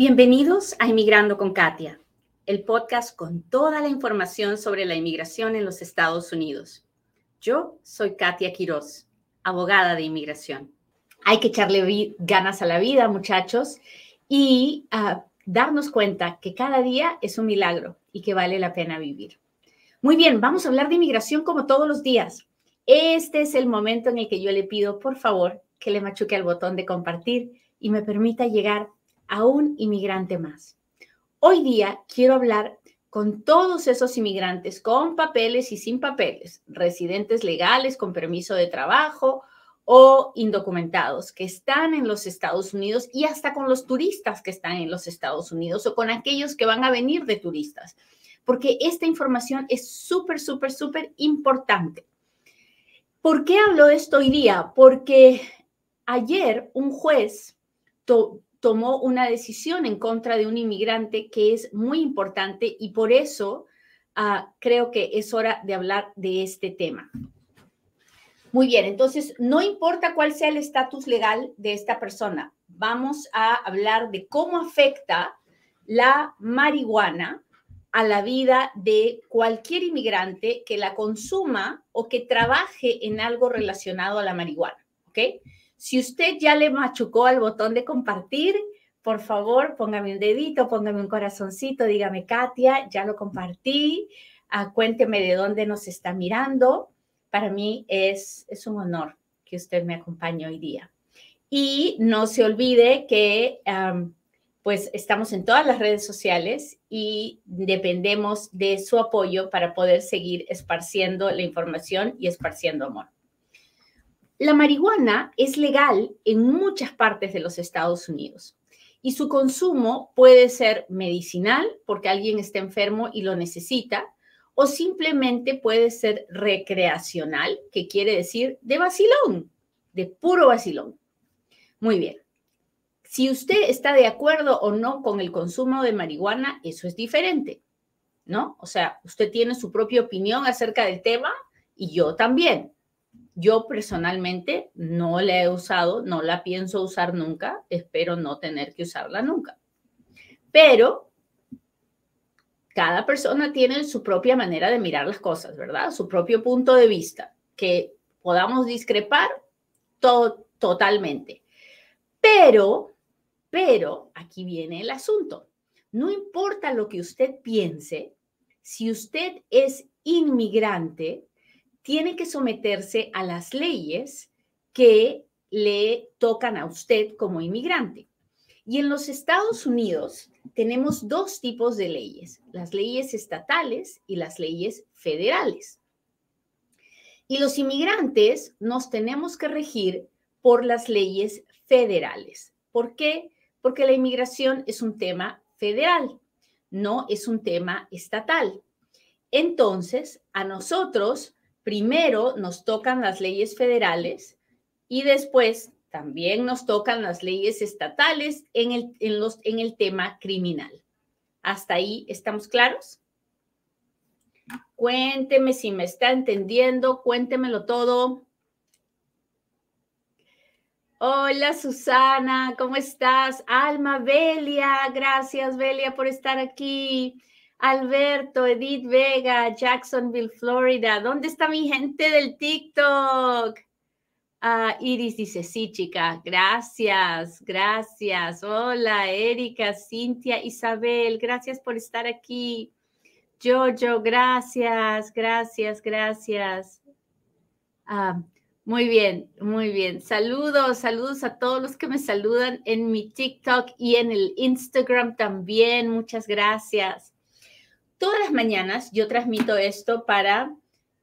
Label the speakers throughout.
Speaker 1: Bienvenidos a Inmigrando con Katia, el podcast con toda la información sobre la inmigración en los Estados Unidos. Yo soy Katia Quiroz, abogada de inmigración. Hay que echarle ganas a la vida, muchachos, y uh, darnos cuenta que cada día es un milagro y que vale la pena vivir. Muy bien, vamos a hablar de inmigración como todos los días. Este es el momento en el que yo le pido, por favor, que le machuque al botón de compartir y me permita llegar a un inmigrante más. Hoy día quiero hablar con todos esos inmigrantes con papeles y sin papeles, residentes legales con permiso de trabajo o indocumentados que están en los Estados Unidos y hasta con los turistas que están en los Estados Unidos o con aquellos que van a venir de turistas, porque esta información es súper, súper, súper importante. ¿Por qué hablo esto hoy día? Porque ayer un juez tomó una decisión en contra de un inmigrante que es muy importante y por eso ah, creo que es hora de hablar de este tema. Muy bien, entonces no importa cuál sea el estatus legal de esta persona, vamos a hablar de cómo afecta la marihuana a la vida de cualquier inmigrante que la consuma o que trabaje en algo relacionado a la marihuana, ¿ok? Si usted ya le machucó al botón de compartir, por favor, póngame un dedito, póngame un corazoncito, dígame, Katia, ya lo compartí, ah, cuénteme de dónde nos está mirando. Para mí es, es un honor que usted me acompañe hoy día. Y no se olvide que pues estamos en todas las redes sociales y dependemos de su apoyo para poder seguir esparciendo la información y esparciendo amor. La marihuana es legal en muchas partes de los Estados Unidos y su consumo puede ser medicinal porque alguien está enfermo y lo necesita o simplemente puede ser recreacional, que quiere decir de vacilón, de puro vacilón. Muy bien. Si usted está de acuerdo o no con el consumo de marihuana, eso es diferente, ¿no? O sea, usted tiene su propia opinión acerca del tema y yo también. Yo personalmente no la he usado, no la pienso usar nunca, espero no tener que usarla nunca. Pero cada persona tiene su propia manera de mirar las cosas, ¿verdad? Su propio punto de vista, que podamos discrepar totalmente. Pero, pero, aquí viene el asunto. No importa lo que usted piense, si usted es inmigrante, tiene que someterse a las leyes que le tocan a usted como inmigrante. Y en los Estados Unidos tenemos dos tipos de leyes, las leyes estatales y las leyes federales. Y los inmigrantes nos tenemos que regir por las leyes federales. ¿Por qué? Porque la inmigración es un tema federal, no es un tema estatal. Entonces, a nosotros primero nos tocan las leyes federales y después también nos tocan las leyes estatales en el, en los, en el tema criminal. ¿Hasta ahí estamos claros? Cuénteme si me está entendiendo, cuéntemelo todo. Hola Susana, ¿cómo estás? Alma, Belia, gracias Belia por estar aquí. Alberto, Edith Vega, Jacksonville, Florida. ¿Dónde está mi gente del TikTok? Ah, Iris dice, sí, chica, gracias, gracias. Hola, Erika, Cintia, Isabel, gracias por estar aquí. Jojo, gracias, gracias, gracias. Ah, muy bien, muy bien. Saludos, saludos a todos los que me saludan en mi TikTok y en el Instagram también. Muchas gracias. Todas las mañanas yo transmito esto para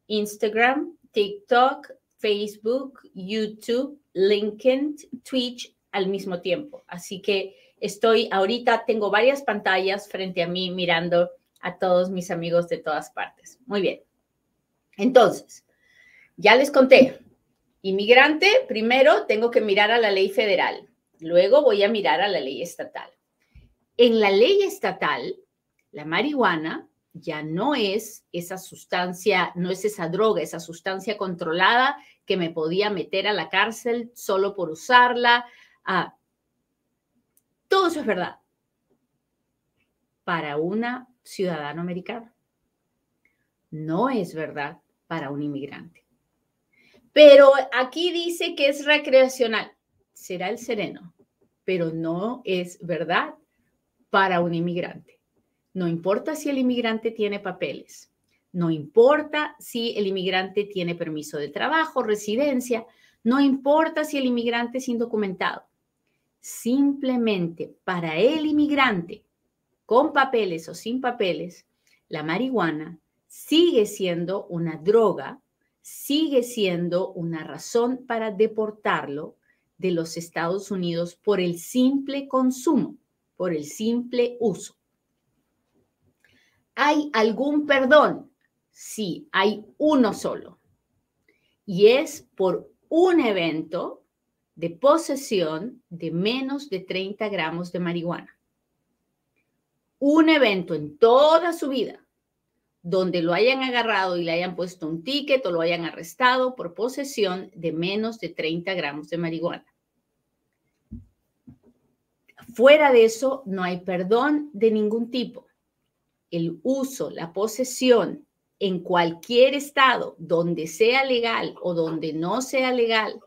Speaker 1: Instagram, TikTok, Facebook, YouTube, LinkedIn, Twitch al mismo tiempo. Así que estoy ahorita, tengo varias pantallas frente a mí mirando a todos mis amigos de todas partes. Muy bien. Entonces, ya les conté, inmigrante, primero tengo que mirar a la ley federal, luego voy a mirar a la ley estatal. En la ley estatal, la marihuana ya no es esa sustancia, no es esa droga, esa sustancia controlada que me podía meter a la cárcel solo por usarla. Ah, todo eso es verdad. para una ciudadano americano. No es verdad para un inmigrante. Pero aquí dice que es recreacional. Será el sereno, pero no es verdad para un inmigrante. No importa si el inmigrante tiene papeles, no importa si el inmigrante tiene permiso de trabajo, residencia, no importa si el inmigrante es indocumentado. Simplemente para el inmigrante, con papeles o sin papeles, la marihuana sigue siendo una droga, sigue siendo una razón para deportarlo de los Estados Unidos por el simple consumo, por el simple uso. ¿Hay algún perdón? Sí, hay uno solo. Y es por un evento de posesión de menos de 30 gramos de marihuana. Un evento en toda su vida donde lo hayan agarrado y le hayan puesto un ticket o lo hayan arrestado por posesión de menos de 30 gramos de marihuana. Fuera de eso, no hay perdón de ningún tipo. El uso, la posesión en cualquier estado donde sea legal o donde no sea legal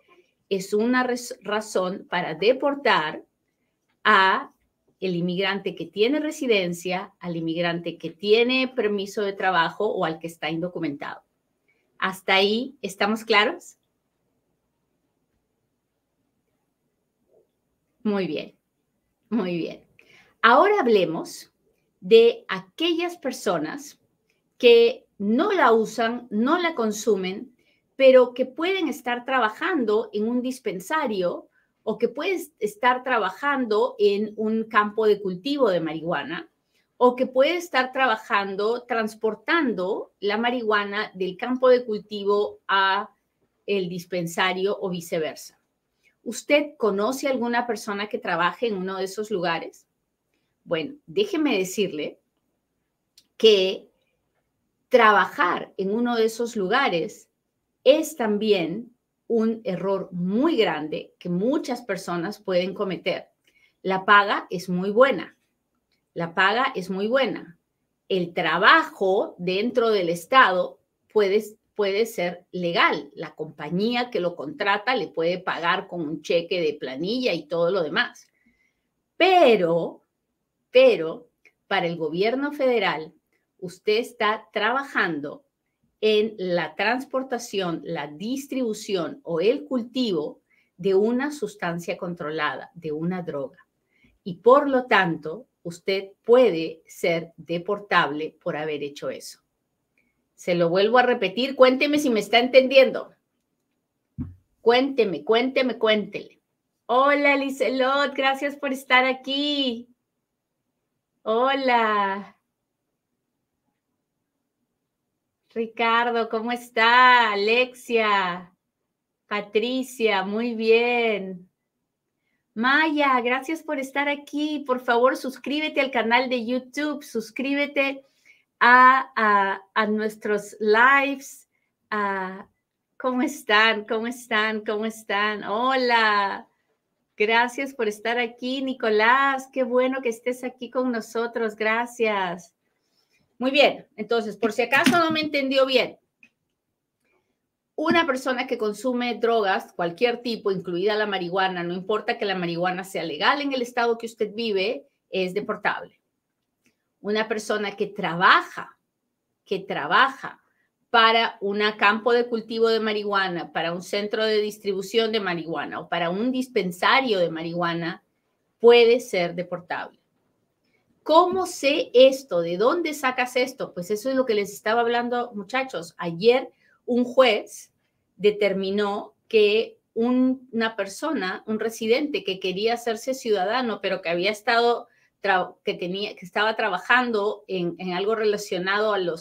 Speaker 1: es una razón para deportar a el inmigrante que tiene residencia, al inmigrante que tiene permiso de trabajo o al que está indocumentado. ¿Hasta ahí estamos claros? Muy bien, muy bien. Ahora hablemos de aquellas personas que no la usan, no la consumen, pero que pueden estar trabajando en un dispensario o que puedes estar trabajando en un campo de cultivo de marihuana o que puede estar trabajando transportando la marihuana del campo de cultivo a el dispensario o viceversa. ¿Usted conoce alguna persona que trabaje en uno de esos lugares? Bueno, déjeme decirle que trabajar en uno de esos lugares es también un error muy grande que muchas personas pueden cometer. La paga es muy buena. La paga es muy buena. El trabajo dentro del Estado puede, puede ser legal. La compañía que lo contrata le puede pagar con un cheque de planilla y todo lo demás. Pero, pero, para el gobierno federal, usted está trabajando en la transportación, la distribución o el cultivo de una sustancia controlada, de una droga. Y por lo tanto, usted puede ser deportable por haber hecho eso. Se lo vuelvo a repetir, cuénteme si me está entendiendo. Cuénteme, cuénteme, cuéntele. Hola, Liselot, gracias por estar aquí. Hola. Ricardo, ¿cómo está? Alexia, Patricia, muy bien. Maya, gracias por estar aquí. Por favor, suscríbete al canal de YouTube, suscríbete a, nuestros lives. ¿Cómo están? ¿Cómo están? ¿Cómo están? Hola. Gracias por estar aquí, Nicolás. Qué bueno que estés aquí con nosotros. Gracias. Muy bien, entonces, por si acaso no me entendió bien, una persona que consume drogas, cualquier tipo, incluida la marihuana, no importa que la marihuana sea legal en el estado que usted vive, es deportable. Una persona que trabaja, que trabaja para un campo de cultivo de marihuana, para un centro de distribución de marihuana o para un dispensario de marihuana, puede ser deportable. ¿Cómo sé esto? ¿De dónde sacas esto? Pues eso es lo que les estaba hablando, muchachos. Ayer un juez determinó que una persona, un residente que quería hacerse ciudadano, pero que había estado, que estaba trabajando en, algo relacionado al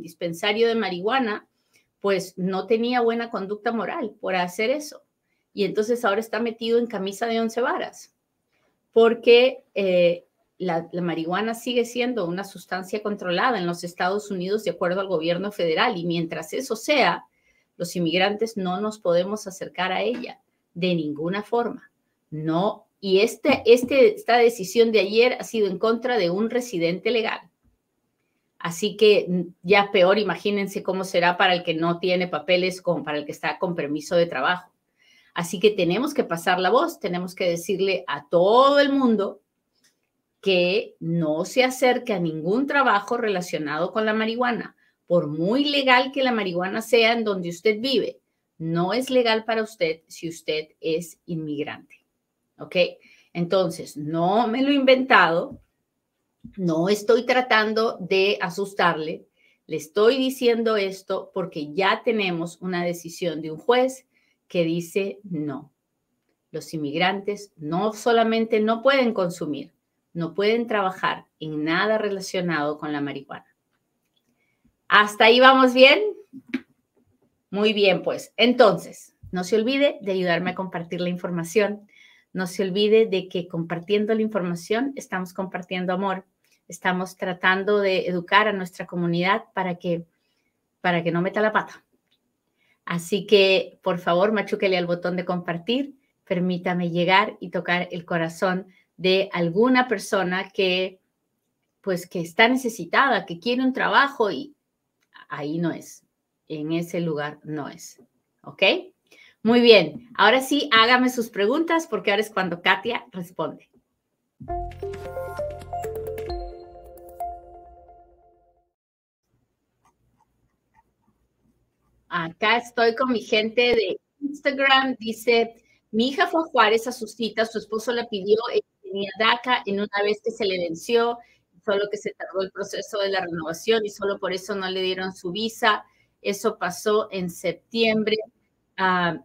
Speaker 1: dispensario de marihuana, pues no tenía buena conducta moral por hacer eso. Y entonces ahora está metido en camisa de once varas, porque eh, la, marihuana sigue siendo una sustancia controlada en los Estados Unidos de acuerdo al gobierno federal y mientras eso sea, los inmigrantes no nos podemos acercar a ella de ninguna forma. No y este, este, esta decisión de ayer ha sido en contra de un residente legal. Así que mm, ya peor, imagínense cómo será para el que no tiene papeles como para el que está con permiso de trabajo. Así que tenemos que pasar la voz, tenemos que decirle a todo el mundo que no se acerque a ningún trabajo relacionado con la marihuana, por muy legal que la marihuana sea en donde usted vive. No es legal para usted si usted es inmigrante. ¿Ok? Entonces, no me lo he inventado, no estoy tratando de asustarle, le estoy diciendo esto porque ya tenemos una decisión de un juez que dice no. Los inmigrantes no solamente no pueden consumir, no pueden trabajar en nada relacionado con la marihuana. ¿Hasta ahí vamos bien? Muy bien, pues. Entonces, no se olvide de ayudarme a compartir la información. No se olvide de que compartiendo la información estamos compartiendo amor. Estamos tratando de educar a nuestra comunidad para que, para que no meta la pata. Así que, por favor, machúquele al botón de compartir. Permítame llegar y tocar el corazón de alguna persona que, pues, que está necesitada, que quiere un trabajo y ahí no es. En ese lugar no es. ¿Ok? Muy bien, ahora sí, hágame sus preguntas porque ahora es cuando Katia responde. Acá estoy con mi gente de Instagram. Dice, mi hija fue a Juárez a su cita, su esposo la pidió, tenía DACA en una vez que se le venció, solo que se tardó el proceso de la renovación y solo por eso no le dieron su visa. Eso pasó en septiembre. Ah,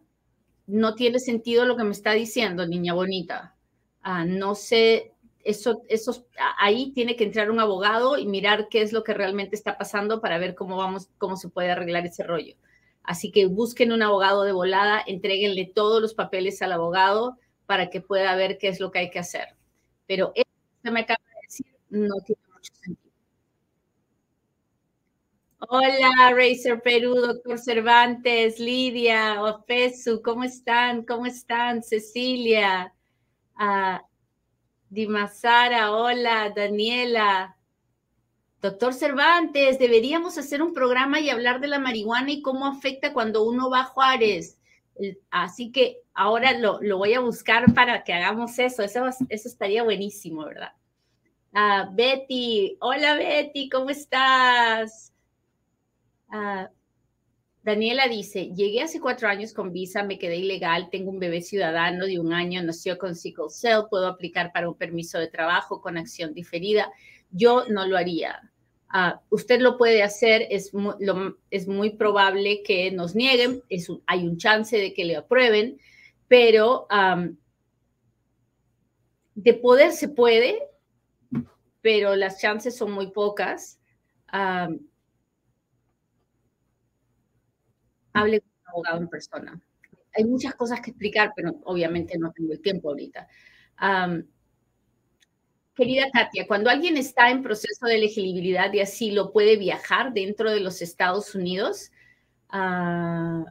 Speaker 1: no tiene sentido lo que me está diciendo, niña bonita. Ah, no sé, eso, eso, ahí tiene que entrar un abogado y mirar qué es lo que realmente está pasando para ver cómo vamos, cómo se puede arreglar ese rollo. Así que busquen un abogado de volada, entreguenle todos los papeles al abogado para que pueda ver qué es lo que hay que hacer. Pero eso que me acaba de decir no tiene mucho sentido. Hola, Racer Perú, doctor Cervantes, Lidia, Ofesu, ¿cómo están? ¿Cómo están? Cecilia, uh, Dimasara, hola, Daniela. Doctor Cervantes, deberíamos hacer un programa y hablar de la marihuana y cómo afecta cuando uno va a Juárez. Así que ahora lo, voy a buscar para que hagamos eso. Eso, eso estaría buenísimo, ¿verdad? Uh, Betty, hola Betty, ¿cómo estás? Ah, Daniela dice, llegué hace cuatro años con visa, me quedé ilegal, tengo un bebé ciudadano de un año, nació con sickle cell, puedo aplicar para un permiso de trabajo con acción diferida. Yo no lo haría. Ah, usted lo puede hacer, es muy, es muy probable que nos nieguen, hay un chance de que le aprueben, pero de poder se puede, pero las chances son muy pocas hable con un abogado en persona. Hay muchas cosas que explicar, pero obviamente no tengo el tiempo ahorita. querida Katia, cuando alguien está en proceso de elegibilidad de asilo, ¿puede viajar dentro de los Estados Unidos? Ah,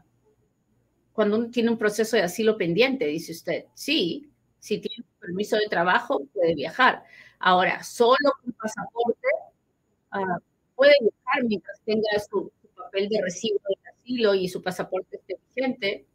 Speaker 1: cuando uno tiene un proceso de asilo pendiente, dice usted, sí, si tiene un permiso de trabajo, puede viajar. Ahora, solo con pasaporte ah, puede viajar mientras tenga su, papel de recibo de y su pasaporte esté vigente,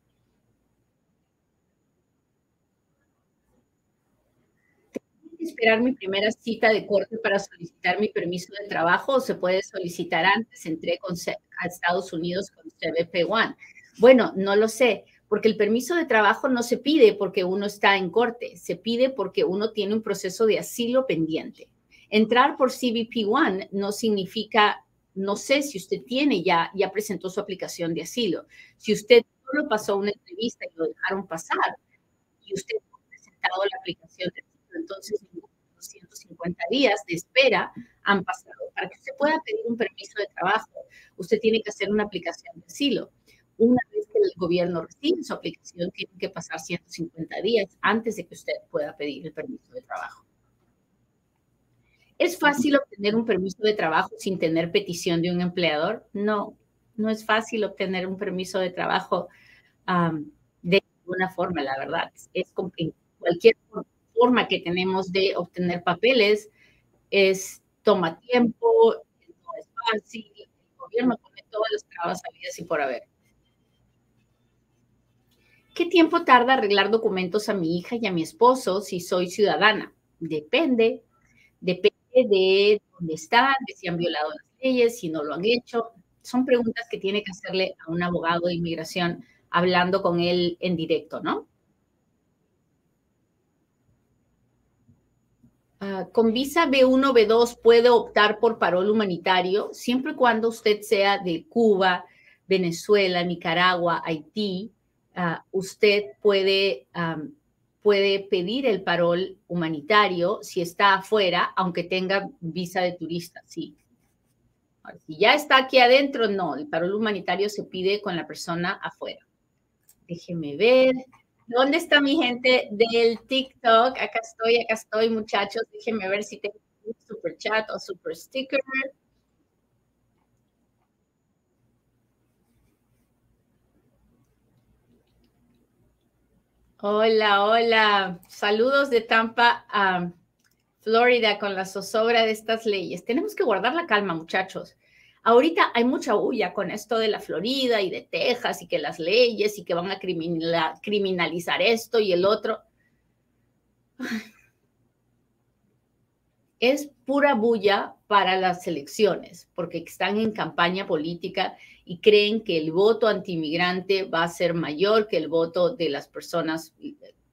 Speaker 1: tengo que esperar mi primera cita de corte para solicitar mi permiso de trabajo o se puede solicitar antes, entré con, a Estados Unidos con CBP One. Bueno, no lo sé, porque el permiso de trabajo no se pide porque uno está en corte, se pide porque uno tiene un proceso de asilo pendiente. Entrar por CBP One no significa no sé si usted tiene ya, ya presentó su aplicación de asilo. Si usted solo pasó una entrevista y lo dejaron pasar y usted no ha presentado la aplicación de asilo, entonces 250 días de espera han pasado. Para que usted pueda pedir un permiso de trabajo, usted tiene que hacer una aplicación de asilo. Una vez que el gobierno recibe su aplicación, tiene que pasar 150 días antes de que usted pueda pedir el permiso de trabajo. ¿Es fácil obtener un permiso de trabajo sin tener petición de un empleador? No, no es fácil obtener un permiso de trabajo de ninguna forma, la verdad. Es cualquier forma que tenemos de obtener papeles es, toma tiempo, no es fácil, el gobierno pone todas las trabas habidas y por haber. ¿Qué tiempo tarda arreglar documentos a mi hija y a mi esposo si soy ciudadana? Depende. Depende de dónde están, de si han violado las leyes, si no lo han hecho. Son preguntas que tiene que hacerle a un abogado de inmigración hablando con él en directo, ¿no? Ah, con visa B1, B2 puede optar por parol humanitario siempre y cuando usted sea de Cuba, Venezuela, Nicaragua, Haití. Ah, usted puede, puede pedir el parol humanitario si está afuera, aunque tenga visa de turista, sí. Si ya está aquí adentro, no, el parol humanitario se pide con la persona afuera. Déjeme ver. ¿Dónde está mi gente del TikTok? Acá estoy, acá estoy, muchachos. Déjenme ver si tengo un super chat o super sticker. Hola, hola. Saludos de Tampa a Florida con la zozobra de estas leyes. Tenemos que guardar la calma, muchachos. Ahorita hay mucha bulla con esto de la Florida y de Texas y que las leyes y que van a criminalizar esto y el otro. Es pura bulla para las elecciones, porque están en campaña política y creen que el voto antimigrante va a ser mayor que el voto de las personas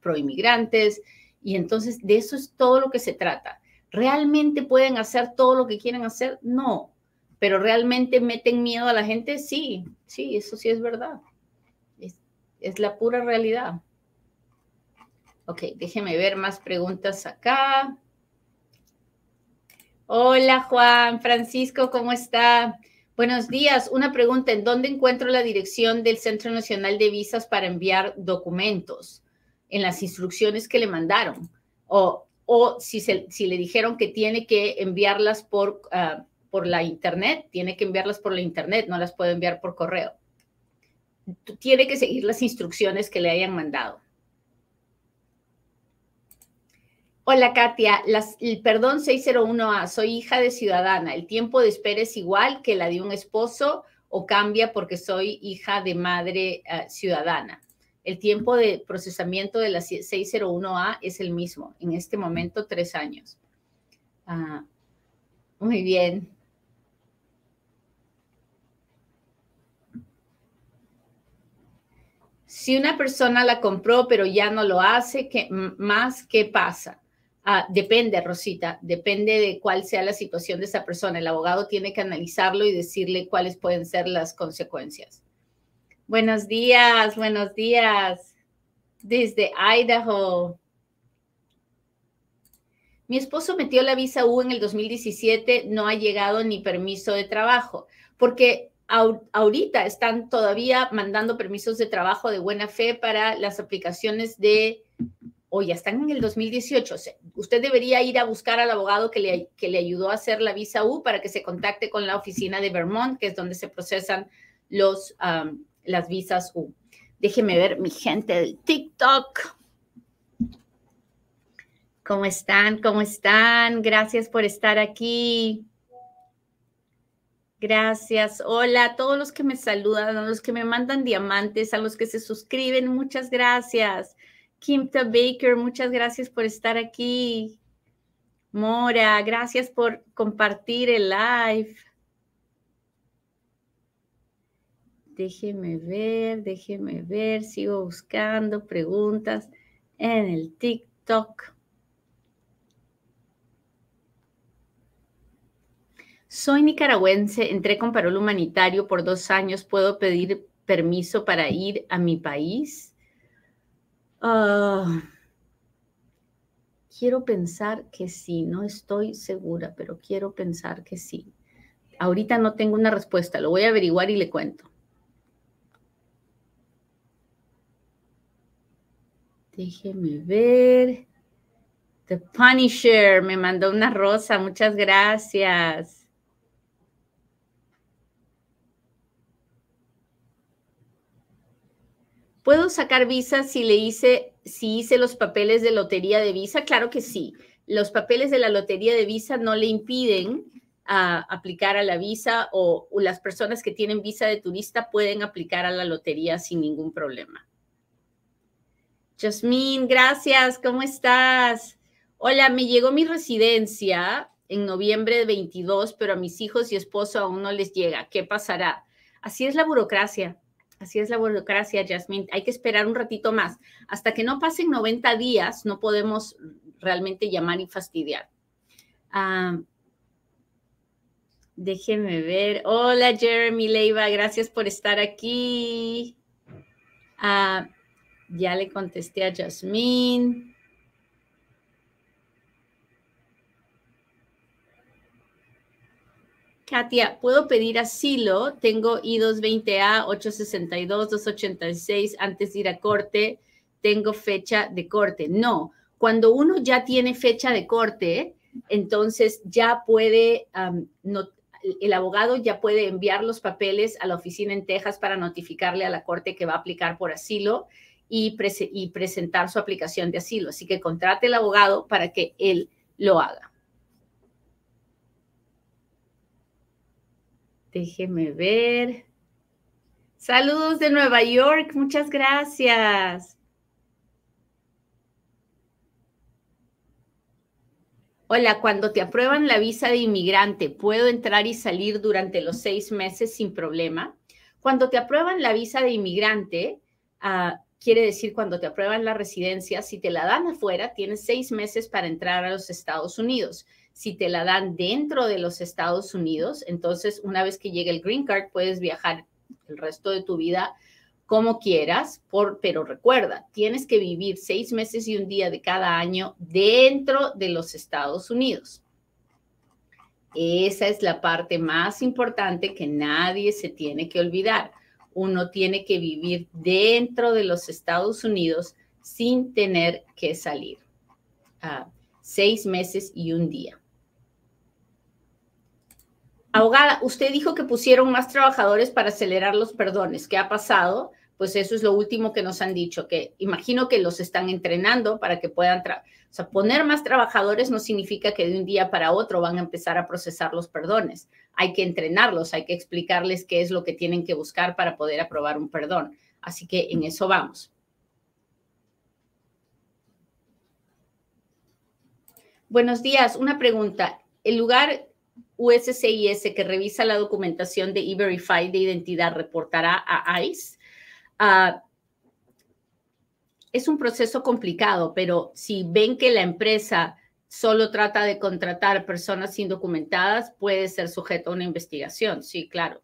Speaker 1: proinmigrantes. Y entonces de eso es todo lo que se trata. ¿Realmente pueden hacer todo lo que quieren hacer? No, pero realmente meten miedo a la gente, sí, sí, eso sí es verdad. Es, la pura realidad. Ok, déjeme ver más preguntas acá. Hola Juan, Francisco, ¿cómo está? Buenos días. Una pregunta, ¿en dónde encuentro la dirección del Centro Nacional de Visas para enviar documentos? En las instrucciones que le mandaron. O, o si, se, si le dijeron que tiene que enviarlas por... Ah, por la internet, tiene que enviarlas por la internet, no las puede enviar por correo. Tiene que seguir las instrucciones que le hayan mandado. Hola Katia, el perdón 601A, soy hija de ciudadana. ¿El tiempo de espera es igual que la de un esposo o cambia porque soy hija de madre eh, ciudadana? El tiempo de procesamiento de la 601A es el mismo, en este momento tres años. Ah, muy bien. Si una persona la compró pero ya no lo hace, ¿qué, más qué pasa? Ah, depende, Rosita, depende de cuál sea la situación de esa persona. El abogado tiene que analizarlo y decirle cuáles pueden ser las consecuencias. Buenos días, buenos días. Desde Idaho. Mi esposo metió la visa U en el 2017, no ha llegado ni permiso de trabajo, porque ahorita están todavía mandando permisos de trabajo de buena fe para las aplicaciones de, o ya están en el 2018. usted debería ir a buscar al abogado que le, que le ayudó a hacer la visa U para que se contacte con la oficina de Vermont, que es donde se procesan los, las visas U. Déjeme ver mi gente del TikTok. ¿Cómo están? ¿Cómo están? Gracias por estar aquí. Gracias. Hola a todos los que me saludan, a los que me mandan diamantes, a los que se suscriben, muchas gracias. Kimta Baker, muchas gracias por estar aquí. Mora, gracias por compartir el live. Déjeme ver, déjeme ver, sigo buscando preguntas en el TikTok. Soy nicaragüense, entré con parol humanitario por dos años. ¿Puedo pedir permiso para ir a mi país? Ah, quiero pensar que sí, no estoy segura, pero quiero pensar que sí. Ahorita no tengo una respuesta, lo voy a averiguar y le cuento. Déjeme ver. The Punisher me mandó una rosa, muchas gracias. ¿Puedo sacar visa si le hice, si hice los papeles de lotería de visa? Claro que sí. Los papeles de la lotería de visa no le impiden a ah, aplicar a la visa o, o las personas que tienen visa de turista pueden aplicar a la lotería sin ningún problema. Jasmine, gracias. ¿Cómo estás? Hola, me llegó mi residencia en noviembre de 22, pero a mis hijos y esposo aún no les llega. ¿Qué pasará? Así es la burocracia. Así es la burocracia, Jasmine. Hay que esperar un ratito más. Hasta que no pasen 90 días, no podemos realmente llamar y fastidiar. Ah, déjeme ver. Hola, Jeremy Leiva. Gracias por estar aquí. Ah, ya le contesté a Jasmine. Katia, ¿puedo pedir asilo? Tengo I-220A, 862, 286 antes de ir a corte. Tengo fecha de corte. No, cuando uno ya tiene fecha de corte, entonces ya puede, el abogado ya puede enviar los papeles a la oficina en Texas para notificarle a la corte que va a aplicar por asilo y, y presentar su aplicación de asilo. Así que contrate el abogado para que él lo haga. Déjeme ver. Saludos de Nueva York, muchas gracias. Hola, cuando te aprueban la visa de inmigrante, ¿puedo entrar y salir durante los seis meses sin problema? Cuando te aprueban la visa de inmigrante, ah, quiere decir cuando te aprueban la residencia, si te la dan afuera, tienes seis meses para entrar a los Estados Unidos si te la dan dentro de los Estados Unidos, entonces una vez que llegue el green card puedes viajar el resto de tu vida como quieras, pero recuerda, tienes que vivir seis meses y un día de cada año dentro de los Estados Unidos. Esa es la parte más importante que nadie se tiene que olvidar. Uno tiene que vivir dentro de los Estados Unidos sin tener que salir. Ah, seis meses y un día. Abogada, usted dijo que pusieron más trabajadores para acelerar los perdones. ¿Qué ha pasado? Pues eso es lo último que nos han dicho, que imagino que los están entrenando para que puedan, o sea, poner más trabajadores no significa que de un día para otro van a empezar a procesar los perdones. Hay que entrenarlos, hay que explicarles qué es lo que tienen que buscar para poder aprobar un perdón. Así que en eso vamos. Buenos días, una pregunta. El lugar USCIS que revisa la documentación de E-Verify de identidad reportará a ICE. Ah, es un proceso complicado, pero si ven que la empresa solo trata de contratar personas indocumentadas, puede ser sujeto a una investigación. Sí, claro.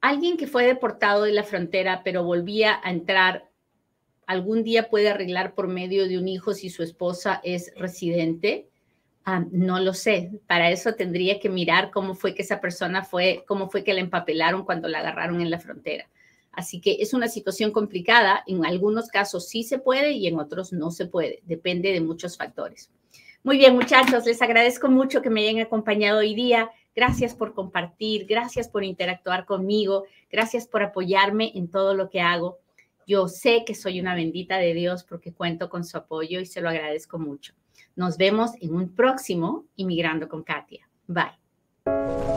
Speaker 1: Alguien que fue deportado de la frontera, pero volvía a entrar algún día puede arreglar por medio de un hijo si su esposa es residente? Ah, no lo sé. Para eso tendría que mirar cómo fue que esa persona fue, cómo fue que la empapelaron cuando la agarraron en la frontera. Así que es una situación complicada. En algunos casos sí se puede y en otros no se puede. Depende de muchos factores. Muy bien, muchachos, les agradezco mucho que me hayan acompañado hoy día. Gracias por compartir, gracias por interactuar conmigo, gracias por apoyarme en todo lo que hago. Yo sé que soy una bendita de Dios porque cuento con su apoyo y se lo agradezco mucho. Nos vemos en un próximo Inmigrando con Katia. Bye.